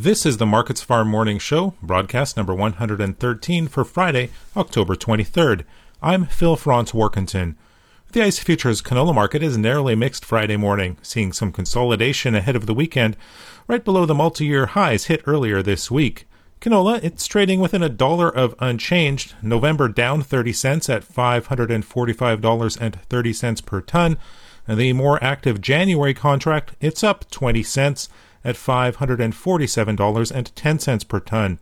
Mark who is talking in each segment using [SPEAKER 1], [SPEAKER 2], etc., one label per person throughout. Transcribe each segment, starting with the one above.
[SPEAKER 1] This is the Markets Farm Morning Show, broadcast number 113 for Friday, October 23rd. I'm Phil Franz Warkentin. The ICE futures canola market is narrowly mixed Friday morning, seeing some consolidation ahead of the weekend, right below the multi-year highs hit earlier this week. Canola, it's trading within a dollar of unchanged. November down 30 cents at $545.30 per ton. And the more active January contract, it's up 20 cents at $547.10 per ton.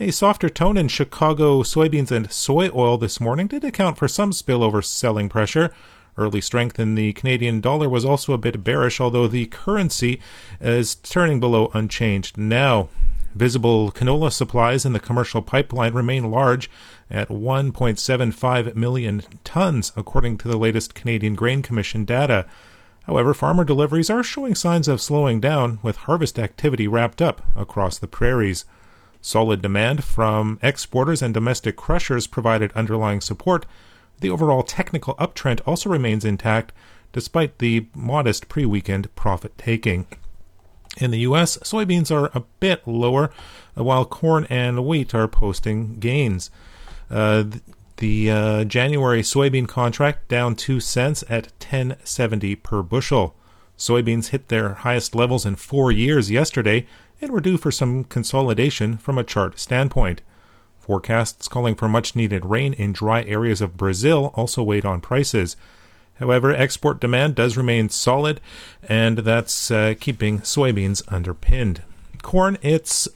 [SPEAKER 1] A softer tone in Chicago soybeans and soy oil this morning did account for some spillover selling pressure. Early strength in the Canadian dollar was also a bit bearish, although the currency is turning below unchanged now. Visible canola supplies in the commercial pipeline remain large at 1.75 million tons, according to the latest Canadian Grain Commission data. However, farmer deliveries are showing signs of slowing down, with harvest activity wrapped up across the prairies. Solid demand from exporters and domestic crushers provided underlying support. The overall technical uptrend also remains intact, despite the modest pre weekend profit taking. In the U.S., soybeans are a bit lower, while corn and wheat are posting gains. Uh, the uh, January soybean contract down 2 cents at 10.70 per bushel. Soybeans hit their highest levels in 4 years yesterday and were due for some consolidation from a chart standpoint. Forecasts calling for much needed rain in dry areas of Brazil also weighed on prices. However, export demand does remain solid, and that's uh, keeping soybeans underpinned. Corn, it's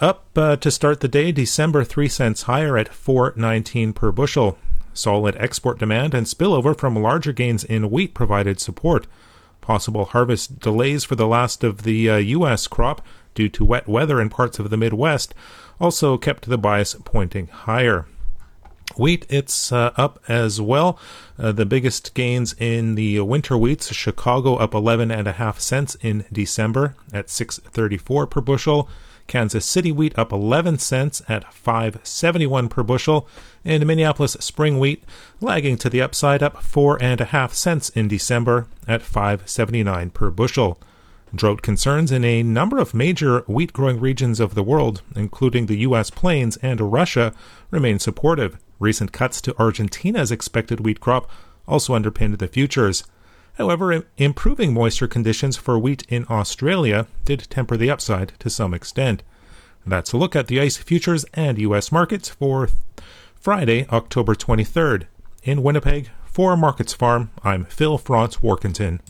[SPEAKER 1] up uh, to start the day, December 3 cents higher at 4.19 per bushel. Solid export demand and spillover from larger gains in wheat provided support. Possible harvest delays for the last of the uh, U.S. crop due to wet weather in parts of the Midwest also kept the bias pointing higher. Wheat, it's uh, up as well. Uh, the biggest gains in the winter wheats. Chicago up 11 and a half cents in December at 6.34 per bushel. Kansas City wheat up 11 cents at 5.71 per bushel, and Minneapolis spring wheat lagging to the upside up four and a half cents in December at 5.79 per bushel. Drought concerns in a number of major wheat growing regions of the world, including the U.S. plains and Russia, remain supportive. Recent cuts to Argentina's expected wheat crop also underpinned the futures. However, improving moisture conditions for wheat in Australia did temper the upside to some extent. That's a look at the ICE futures and U.S. markets for Friday, October 23rd. In Winnipeg, for Markets Farm, I'm Phil Franz Warkentin.